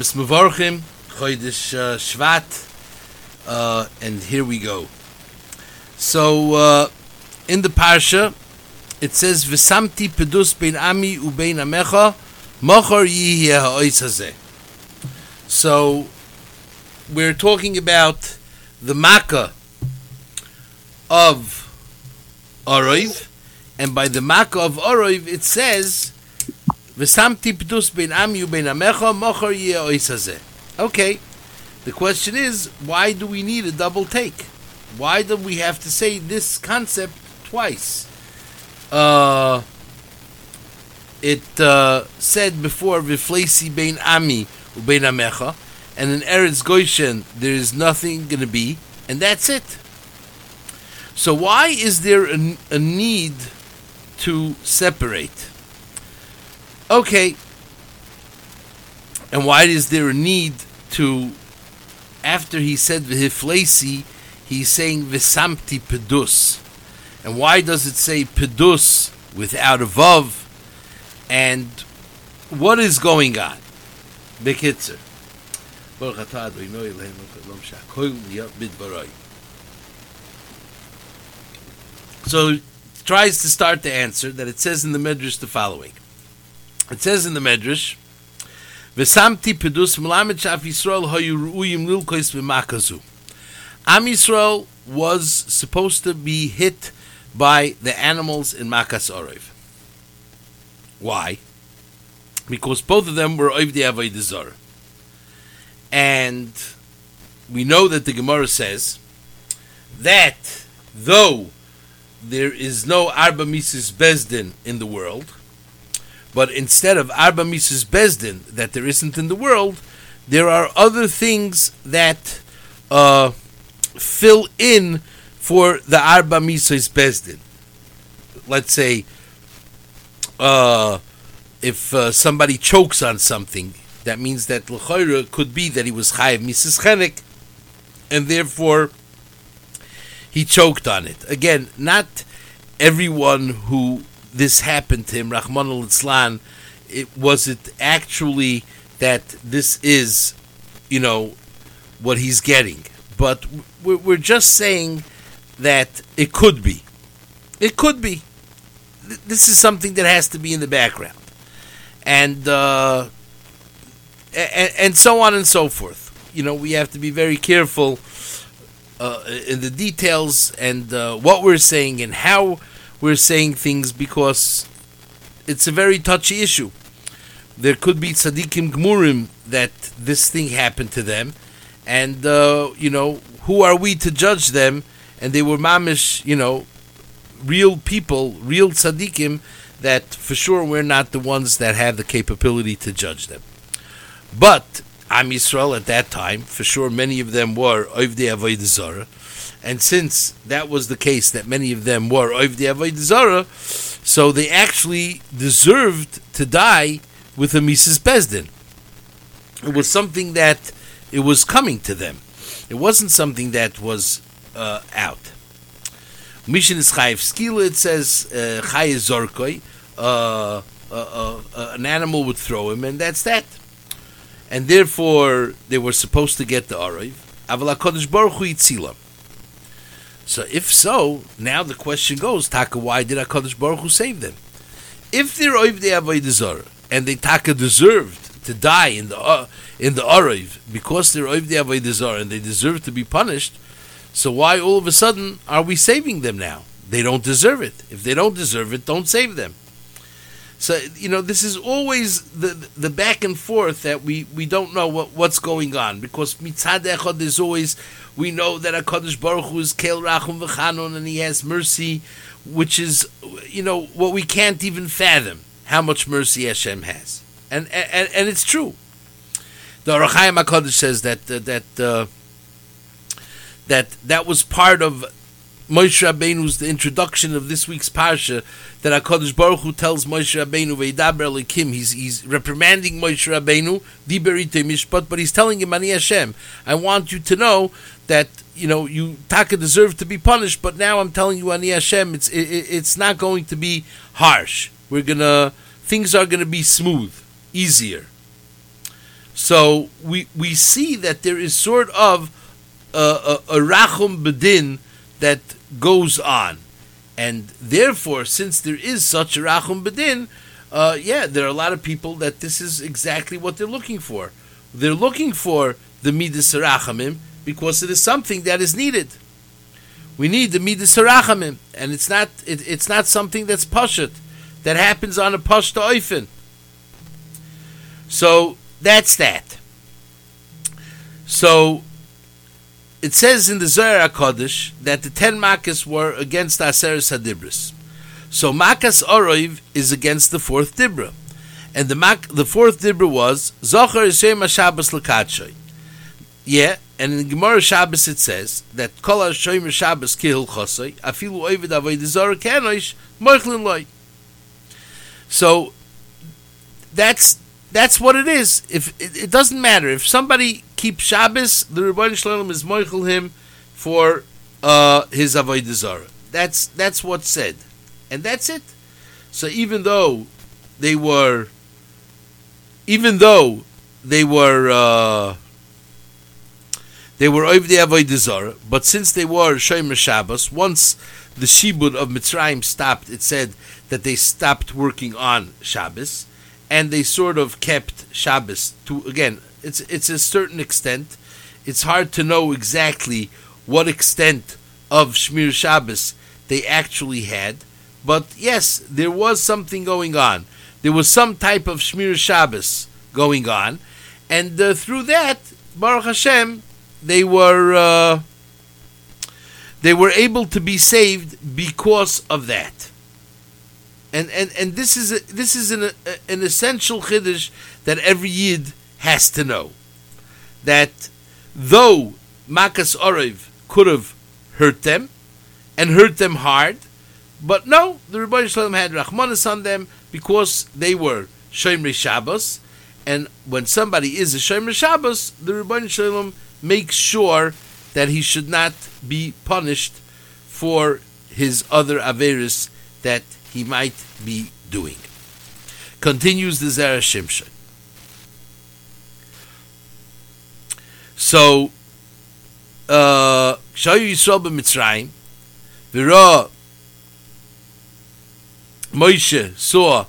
Shabbos Mevorchim, Chodesh uh, Shvat, uh, and here we go. So, uh, in the Parsha, it says, V'samti pedus bein ami ubein amecha, mochor yihye ha'ois hazeh. So, we're talking about the Makkah of Oroiv, and by the Makkah of Oroiv, it says, Okay, the question is, why do we need a double take? Why do we have to say this concept twice? Uh, it uh, said before, Viflesi bein ami ubein amecha, and in Eretz Goshen there is nothing going to be, and that's it. So why is there a, a need to separate? Okay, and why is there a need to, after he said v'hiflesi, he's saying v'samti pedus. And why does it say pedus without a vav? And what is going on? Bekitzer. So tries to start the answer that it says in the Medrash the following. It says in the Medrash, V'samti pedus melamed shaf Yisrael hayu ru'uyim lilkois v'makazu. Am Yisrael was supposed to be hit by the animals in Makas Orev. Why? Because both of them were Oivdi Avodah And we know that the Gemara says that though there is no Arba Mises Bezdin in the world, but instead of Arba Mises Bezdin that there isn't in the world, there are other things that uh, fill in for the Arba Mises Bezdin. Let's say uh, if uh, somebody chokes on something, that means that L'choira could be that he was Chayiv Mises Chenek, and therefore he choked on it. Again, not everyone who this happened to him, Rahman al Islan, it was it actually that this is, you know, what he's getting. But we're just saying that it could be. It could be. This is something that has to be in the background. And, uh, and, and so on and so forth. You know, we have to be very careful uh, in the details and uh, what we're saying and how we're saying things because it's a very touchy issue. There could be tzaddikim gmurim that this thing happened to them, and uh, you know who are we to judge them? And they were mamish, you know, real people, real tzaddikim that for sure we're not the ones that have the capability to judge them. But Am Yisrael at that time, for sure, many of them were Oivdei Avodah Zarah, and since that was the case, that many of them were Oivdei Avodah Zarah, so they actually deserved to die with a Mises Bezdin. It was something that it was coming to them. It wasn't something that was uh, out. Mishin is Chayiv Skila, it says Chayiv uh, Zorkoi, uh, uh, uh, an animal would throw him, and that's that. And therefore, they were supposed to get the Ariv. Aval HaKadosh Baruch Hu. So if so, now the question goes, Taka, why did HaKadosh Baruch Hu save them? If they're Oivdei Avodah and they Taka deserved to die in the uh, in the Ariv, because they're Oivdei Avodah and they deserve to be punished, so why all of a sudden are we saving them now? They don't deserve it. If they don't deserve it, don't save them. So you know this is always the the back and forth that we, we don't know what, what's going on because mitzad echad is always we know that Hakadosh Baruch Hu is kel rachum v'chanon and he has mercy, which is you know what we can't even fathom how much mercy Hashem has, and and, and it's true. The Ohr HaChaim Hakadosh says that uh, that uh, that that was part of Moshe Rabbeinu's the introduction of this week's parsha that Hakadosh Baruch Hu tells Moshe Rabbeinu veidaber lekim. He's he's reprimanding Moshe Rabbeinu diberite mishpat, but he's telling him Ani Hashem. I want you to know that you know you taka deserve to be punished, but now I'm telling you Ani Hashem. It's it, it's not going to be harsh. We're gonna things are gonna be smooth, easier. So we we see that there is sort of a, a, a rachum bedin that goes on, and therefore, since there is such a rachum bedin, uh, yeah, there are a lot of people that this is exactly what they're looking for. They're looking for the midas rachamim because it is something that is needed. We need the midas rachamim, and it's not it, it's not something that's pashut that happens on a pashta oifen. So that's that. So it says in the Zohar Kodesh that the ten makas were against Aseres Hadibris. So makas Oroiv is against the fourth dibra, and the mak the fourth dibra was Zocher Yishem Shabbos Lakatshay. Yeah, and in Gemara Shabbos it says that Kol Hashem Shabbos Kihil Chosay Afilu Ovid Avodah Zara Kenosh Moichlin Loy. So that's that's what it is. If it, it, doesn't matter if somebody keeps Shabbos, the Rebbeinu Shalom is moichel him for uh, his avodah zara. That's that's what's said, and that's it. So even though they were, even though they were, uh, they were over the avodah zara, but since they were shomer Shabbos, once the shibud of Mitzrayim stopped, it said that they stopped working on Shabbos and they sort of kept Shabbos to again. It's it's a certain extent. It's hard to know exactly what extent of Shmir Shabbos they actually had, but yes, there was something going on. There was some type of Shmir Shabbos going on, and uh, through that, Baruch Hashem, they were uh, they were able to be saved because of that and and and this is a, this is an a, an essential chiddush that every yid has to know. That though makas orev could have hurt them and hurt them hard, but no, the Rebbe Shalom had rachmanis on them because they were shomer Shabbos, and when somebody is a shomer Shabbos, the Rebbe Shalom makes sure that he should not be punished for his other averis that he might be doing. Continues the Zera Shimshon. So, uh, Shayu Yisrael b'Mitzrayim, V'ra Moshe saw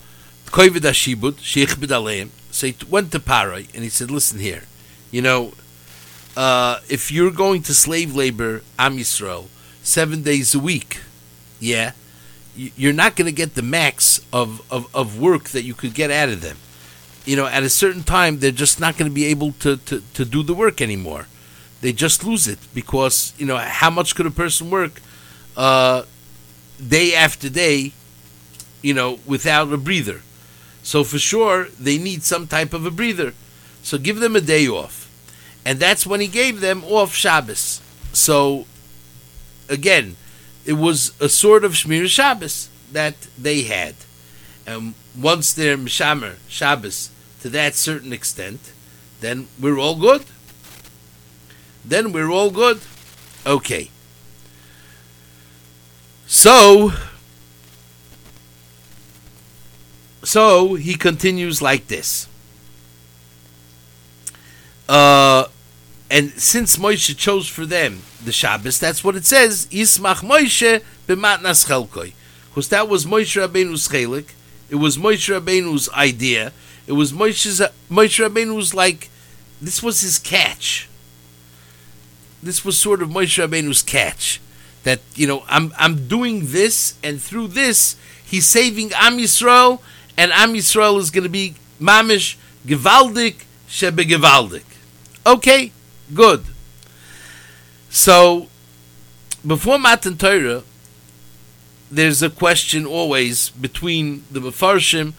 Kovid HaShibud, Sheichbid Aleim, so he went to Parai, and he said, listen here, you know, uh, if you're going to slave labor Am Yisrael seven days a week, yeah, you're not going to get the max of, of, of work that you could get out of them. You know, at a certain time, they're just not going to be able to, to, to do the work anymore. They just lose it because, you know, how much could a person work uh, day after day, you know, without a breather? So for sure, they need some type of a breather. So give them a day off. And that's when he gave them off Shabbos. So, again, it was a sort of Shmir Shabbos that they had. And once they're Mishamer Shabbos to that certain extent, then we're all good. Then we're all good. Okay. So, so he continues like this. Uh, and since Moshe chose for them the Shabbos, that's what it says. Yismach Moshe b'matnas chelkoi. Because that was Moshe Rabbeinu's chelik. It was Moshe Rabbeinu's idea. It was Moshe's, Moshe Rabbeinu's like, this was his catch. This was sort of Moshe Rabbeinu's catch. That, you know, I'm, I'm doing this, and through this, he's saving Am Yisrael, and Am Yisrael is going to be mamish gewaldik shebe gewaldik. Okay, Good. So, before Matan Torah, there's a question always between the Mefarshim,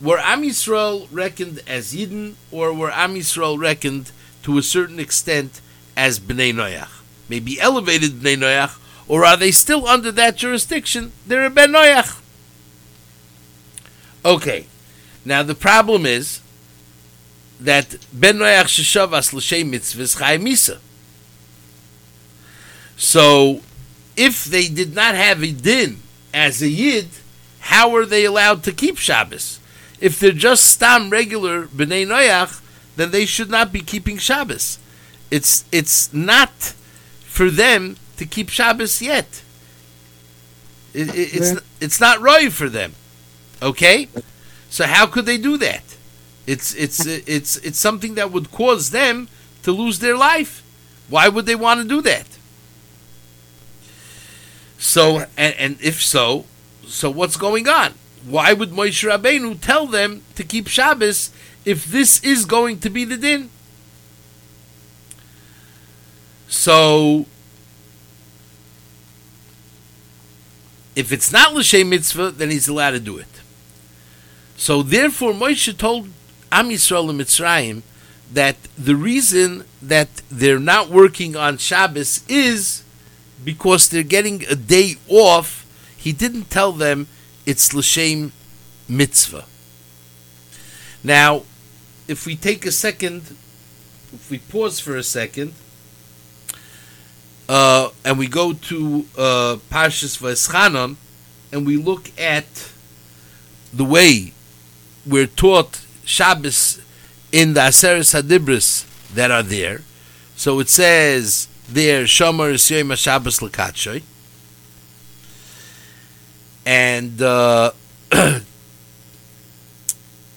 were Am Yisrael reckoned as Yidden, or were Am Yisrael reckoned to a certain extent as Bnei Noach? Maybe elevated Bnei Noach, or are they still under that jurisdiction? They're a Ben Noach. Okay, now the problem is that ben noach sheshavas l'shem mitzvahs chay misa. So, if they did not have a din as a yid, how are they allowed to keep Shabbos? If they're just stam regular bnei noach, then they should not be keeping Shabbos. It's it's not for them to keep Shabbos yet. It, it, it's it's not right for them. Okay, so how could they do that? It's it's it's it's something that would cause them to lose their life. Why would they want to do that? So and, and if so, so what's going on? Why would Moshe Rabbeinu tell them to keep Shabbos if this is going to be the din? So if it's not l'shem mitzvah, then he's allowed to do it. So therefore, Moshe told Am Yisrael and Mitzrayim that the reason that they're not working on Shabbos is because they're getting a day off. He didn't tell them it's l'shem mitzvah. Now, if we take a second, if we pause for a second, uh, and we go to uh, Parshas V'eschanon, and we look at the way we're taught Shabbos in the Aseres Hadibris that are there. So it says there, Shomer Yisrael Shabbos L'katshoy. And uh,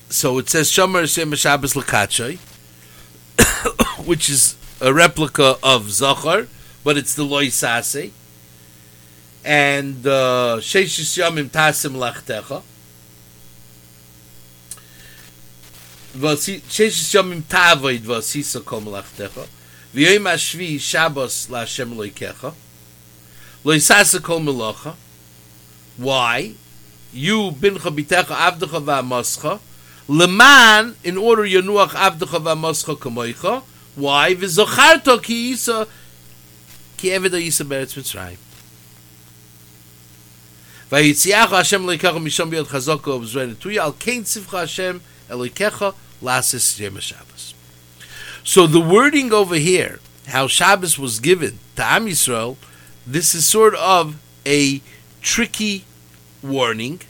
so it says Shomer Yisrael Shabbos L'katshoy, which is a replica of Zachar, but it's the Loy Sase. And uh, Sheshis Yomim Tasim Lachtecha. was sie sie sich im tavoid was sie so kom lachtech er. wie ihr shvi wie shabos la shemloi kecha loi sas kommen lacha. Why? You bin khabitach avdach va mascha le man in order you know avdach va mascha kemoi kha why? Ve zochar to ki is ki evdo is a better to try ויציאח השם לקח משום ביד חזוק ובזרן תוי אל קיין צפחה השם אלוהיכך lasis Yom Shabbos. So the wording over here, how Shabbos was given to Am Yisrael, this is sort of a tricky warning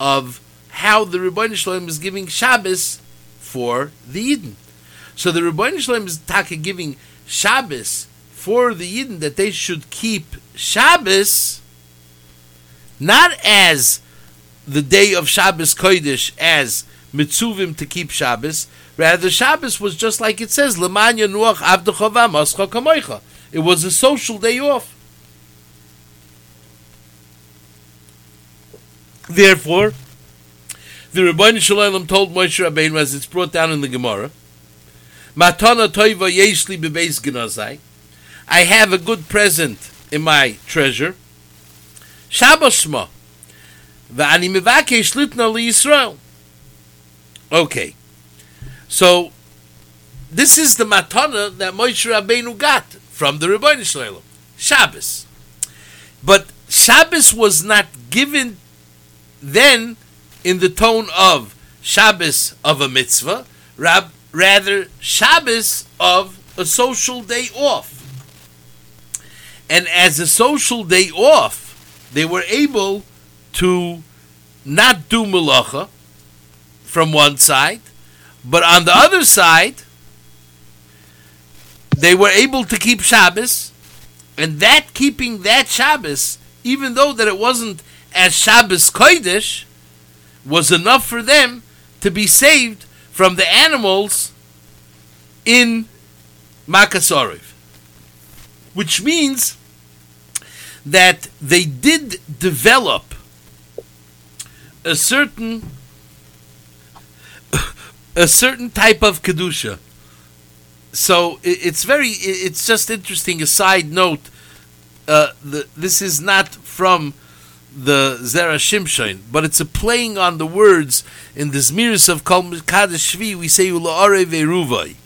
of how the Rebbeinu Shalom is giving Shabbos for the Yidden. So the Rebbeinu Shalom is taka giving Shabbos for the Yidden that they should keep Shabbos not as the day of Shabbos Kodesh as mitzuvim to keep Shabbos. Rather, Shabbos was just like it says, Leman Yanuach Avdecha V'Amascha Kamoicha. It was a social day off. Therefore, the Rebbeinu Shalom told Moshe Rabbeinu, as it's brought down in the Gemara, Matana Toiva Yeshli Bebeis Genazai. I have a good present in my treasure. Shabbos Shma. V'ani mevakesh litna li Yisrael. Okay, so this is the matana that Moshe Rabbeinu got from the Rebbeinu Shalom, Shabbos. But Shabbos was not given then in the tone of Shabbos of a mitzvah, rather Shabbos of a social day off. And as a social day off, they were able to not do malacha, from one side, but on the other side, they were able to keep Shabbos, and that keeping that Shabbos, even though that it wasn't as Shabbos Kodesh, was enough for them to be saved from the animals in Makasoriv. Which means that they did develop a certain a certain type of kedusha. So it's very, it's just interesting. A side note: uh, the, this is not from the Zera Shimshon, but it's a playing on the words in the Zmiris of Kol Shvi. We say Ulaare Veruvai.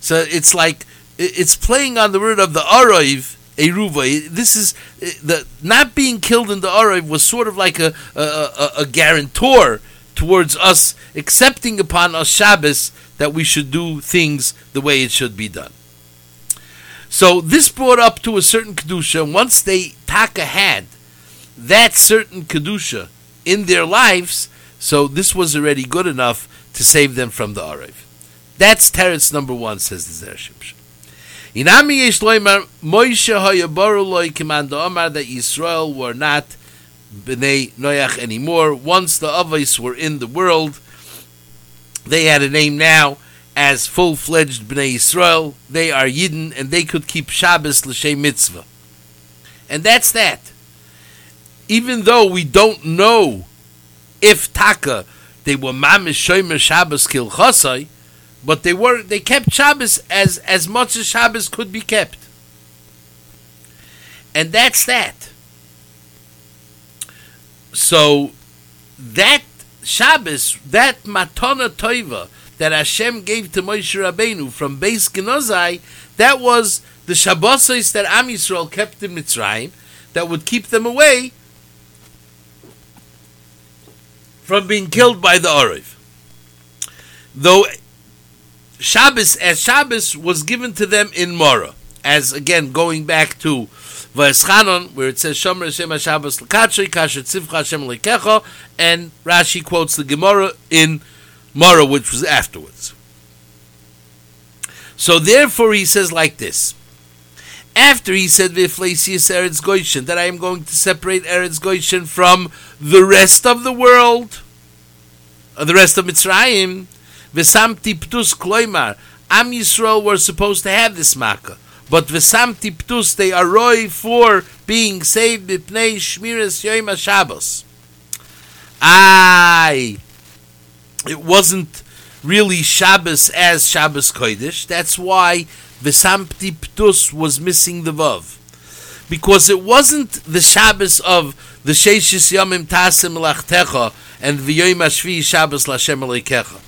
So it's like it's playing on the word of the Araiv Eruvai. This is the not being killed in the Araiv was sort of like a a, a, a guarantor towards us accepting upon us Shabbos that we should do things the way it should be done. So this brought up to a certain kedusha. Once they taka had that certain kedusha in their lives, so this was already good enough to save them from the Arev. That's teretz number one, says the Zer Shimshon. Inami yesh loimar, Moshe hayabaru loy kimanda omar that Israel were not b'nei Noach anymore. Once the Avos were in the world, they had a name now as full-fledged b'nei Israel. They are Yidden, and they could keep Shabbos l'shem mitzvah. And that's that. Even though we don't know if Taka, they were mamish shomer Shabbos kilchosai, but they were they kept Shabbos as as much as Shabbos could be kept, and that's that. So that Shabbos, that matana toiva that Hashem gave to Moshe Rabbeinu from Beis Genozai, that was the Shabbosos that Am Yisrael kept in Mitzrayim, that would keep them away from being killed by the Oriv. Though Shabbos, as Shabbos was given to them in Mora, as again going back to Vayeschanon, where it says Shomer Hashem HaShabbos L'katshri, Kasher Tzivcha Hashem L'kecha, and Rashi quotes the Gemara in Mora, which was afterwards. So therefore he says like this. After he said Viflasius Eretz Goshen, that I am going to separate Eretz Goshen from the rest of the world, or the rest of Mitzrayim, V'samti ptus kloimar. Am Yisrael were supposed to have this makkah. But v'samti ptus, they are roy for being saved b'pnei shmiras yoim HaShabbos. Aye. It wasn't really Shabbos as Shabbos Kodesh. That's why v'samti ptus was missing the vav. Because it wasn't the Shabbos of the Sheishis Yomim Tasim Lachtecha and V'yoim Ashvi Shabbos Lashem Aleikecha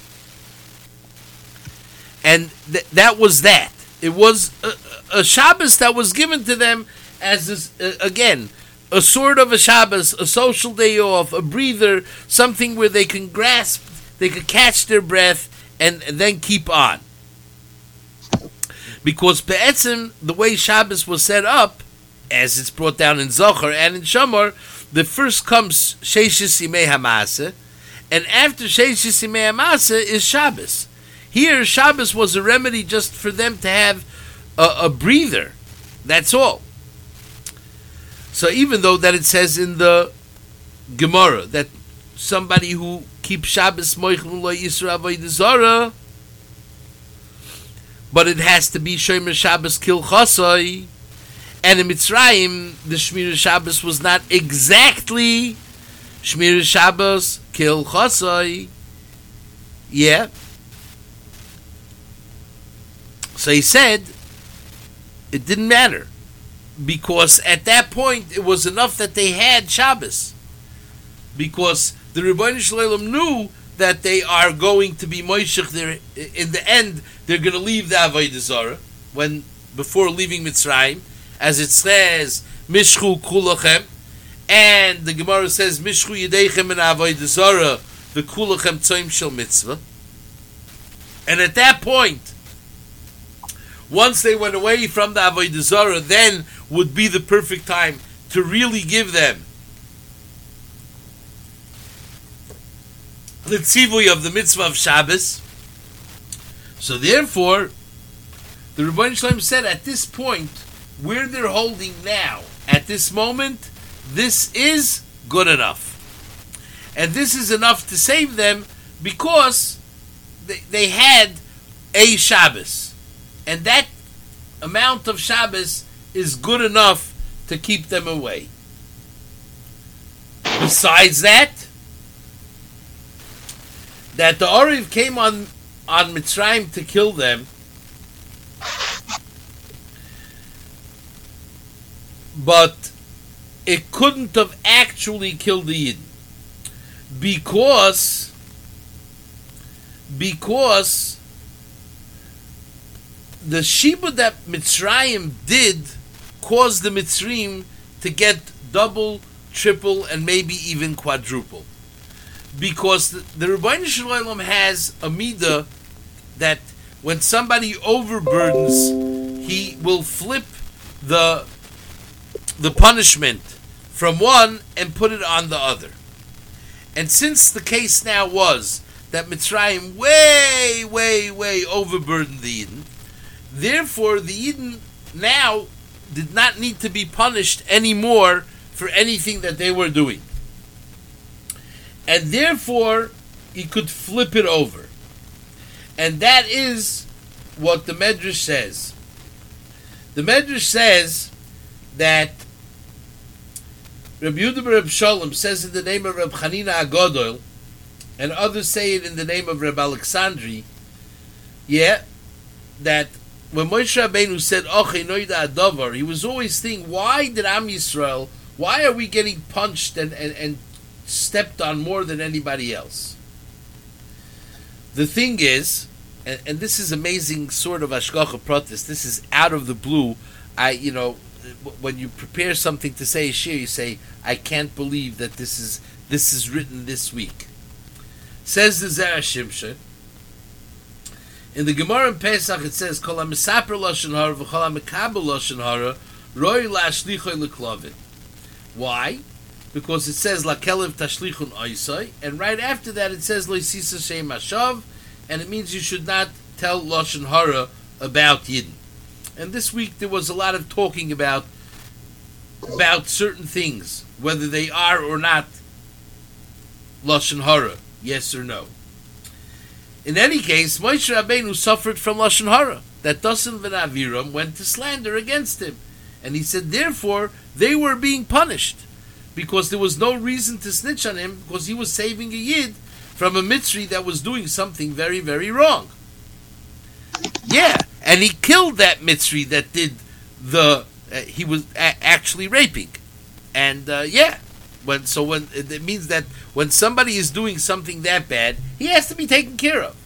and th- that was that. It was a, a Shabbos that was given to them as this, uh, again a sort of a Shabbos, a social day off, a breather, something where they can grasp, they can catch their breath, and, and then keep on. Because Be'etzim, the way Shabbos was set up, as it's brought down in Zohar and in Shamar, the first comes Sheishis Yimei and after Sheishis Yimei is Shabbos. Here, Shabbos was a remedy just for them to have a, a breather. That's all. So even though that it says in the Gemara that somebody who keeps Shabbos moichel lo yisra zara, but it has to be Shomer Shabbos kil and in Mitzrayim the Shmir Shabbos was not exactly Shmir Shabbos kil. Yeah, so he said it didn't matter. Because at that point it was enough that they had Shabbos. Because the Rebbeinu Shalom knew that they are going to be Moishech. There. In the end, they're going to leave the Avodah Zarah when before leaving Mitzrayim, as it says Mishchu Kulachem, and the Gemara says Mishchu Yedechem and Avodah Zarah the Kulachem Tzoim Shel Mitzvah, and at that point once they went away from the Avodah Zarah, then would be the perfect time to really give them the tzivui of the mitzvah of Shabbos. So therefore, the Rebbeinu Shalom said at this point, where they're holding now, at this moment, this is good enough. And this is enough to save them because they, they had a Shabbos. And that amount of Shabbos is good enough to keep them away. Besides that, that the Oriv came on on Mitzrayim to kill them, but it couldn't have actually killed the Yid because because the shiba that Mitzrayim did caused the Mitzrayim to get double, triple, and maybe even quadruple. Because the, the Rebbeinu Shalom has a midah that when somebody overburdens, he will flip the the punishment from one and put it on the other. And since the case now was that Mitzrayim way, way, way overburdened the Yidden. Therefore, the Yidden now did not need to be punished anymore for anything that they were doing. And therefore, he could flip it over. And that is what the Medrash says. The Medrash says that Rabbi Yehuda Reb Shalom says in the name of Reb Chanina Agodol, and others say it in the name of Reb Alexandri, yeah, that when Moshe Rabbeinu said Adovar, he was always thinking, why did Am Yisrael, why are we getting punched and, and, and stepped on more than anybody else? The thing is, and, and this is amazing sort of Hashgacha pratis, this is out of the blue. I, you know, when you prepare something to say a shir, you say, I can't believe that this is this is written this week. Says the Zera Shimshon, in the Gemara in Pesach it says, "Kol hamisaper lashon hara v'kol hamikabel lashon hara roi lashlichoy leklovin." Why? Because it says lakelev tashlichun oisai, and right after that it says loisisa shem hashav, and it means you should not tell lashon hara about Yidden. And this week there was a lot of talking about about certain things, whether they are or not lashon hara, yes or no. In any case, Moshe Rabbeinu suffered from lashon hara. That Dasan ben Aviram went to slander against him, and he said, therefore, they were being punished because there was no reason to snitch on him because he was saving a yid from a mitzri that was doing something very, very wrong. Yeah, and he killed that mitzri that did the uh, he was a- actually raping, and uh, yeah, when so when it means that when somebody is doing something that bad, he has to be taken care of.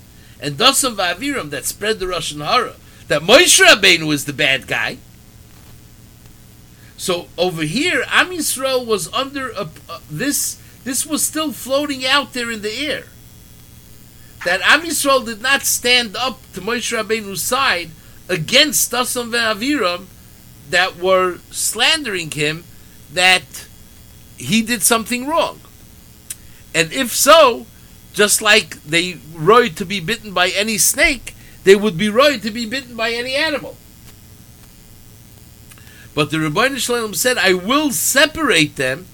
And Dasan V'Aviram that spread the lashon hara that Moshe Rabbeinu was the bad guy. So over here, Am Yisrael was under a, uh, this. This was still floating out there in the air. That Am Yisrael did not stand up to Moshe Rabbeinu's side against Dasan V'Aviram that were slandering him. That he did something wrong. And if so, just like they roy to be bitten by any snake, they would be roy to be bitten by any animal. But the Rebbeinu Shalom said, I will separate them.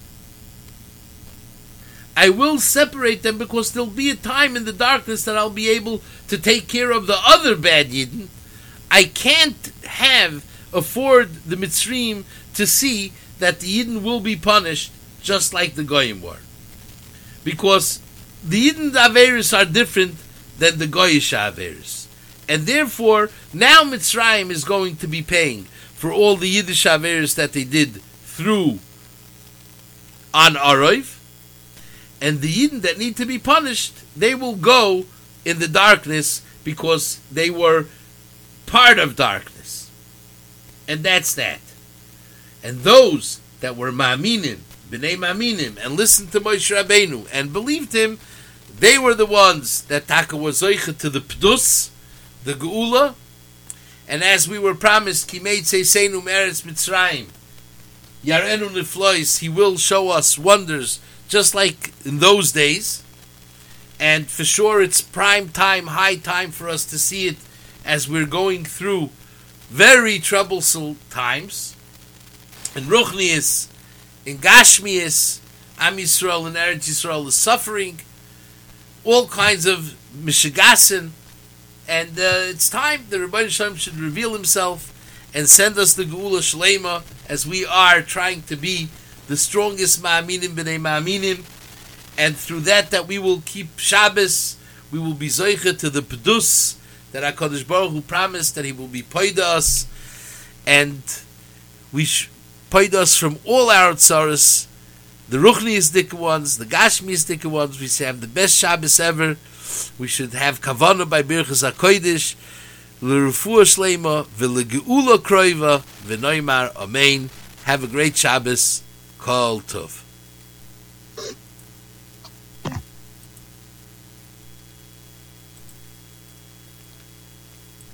I will separate them because there'll be a time in the darkness that I'll be able to take care of the other bad Yidden. I can't have afford the Mitzrim to see that the Yidden will be punished just like the Goyim were. Because the Yidden Averis are different than the Goyish Averis. And therefore, now Mitzrayim is going to be paying for all the Yiddish Averis that they did through on Arov. And the Yidden that need to be punished, they will go in the darkness because they were part of darkness. And that's that. And those that were Ma'aminim, B'nai Ma'aminim, and listened to Moshe Rabbeinu and believed him, they were the ones that Taka was Zoicha to the Pdus, the Geula, and as we were promised, Kimei Tzeisenu Meretz Mitzrayim, Yarenu Niflois, he will show us wonders just like in those days. And for sure, it's prime time, high time for us to see it as we're going through very troublesome times. In Ruchnius, in Gashmius, Am Yisrael and Eretz Yisrael is suffering, all kinds of Mishigasin, and uh, it's time the Rebbeinu Shalom should reveal himself and send us the Geula Shlema as we are trying to be the strongest Ma'aminim b'nei Ma'aminim, and through that that we will keep Shabbos, we will be Zoicha to the Pedus that HaKadosh Baruch Hu promised that He will be paid us, and we sh- paid us from all our tzaras, the Ruchni Ruchniistic ones, the Gashmi Gashmiistic ones, we should have the best Shabbos ever, we should have Kavanah by Birchas HaKodesh, L'Refuah Shlema, V'Legeula Kroiva, V'Noimar, Amen. Have a great Shabbos. Kol Tov.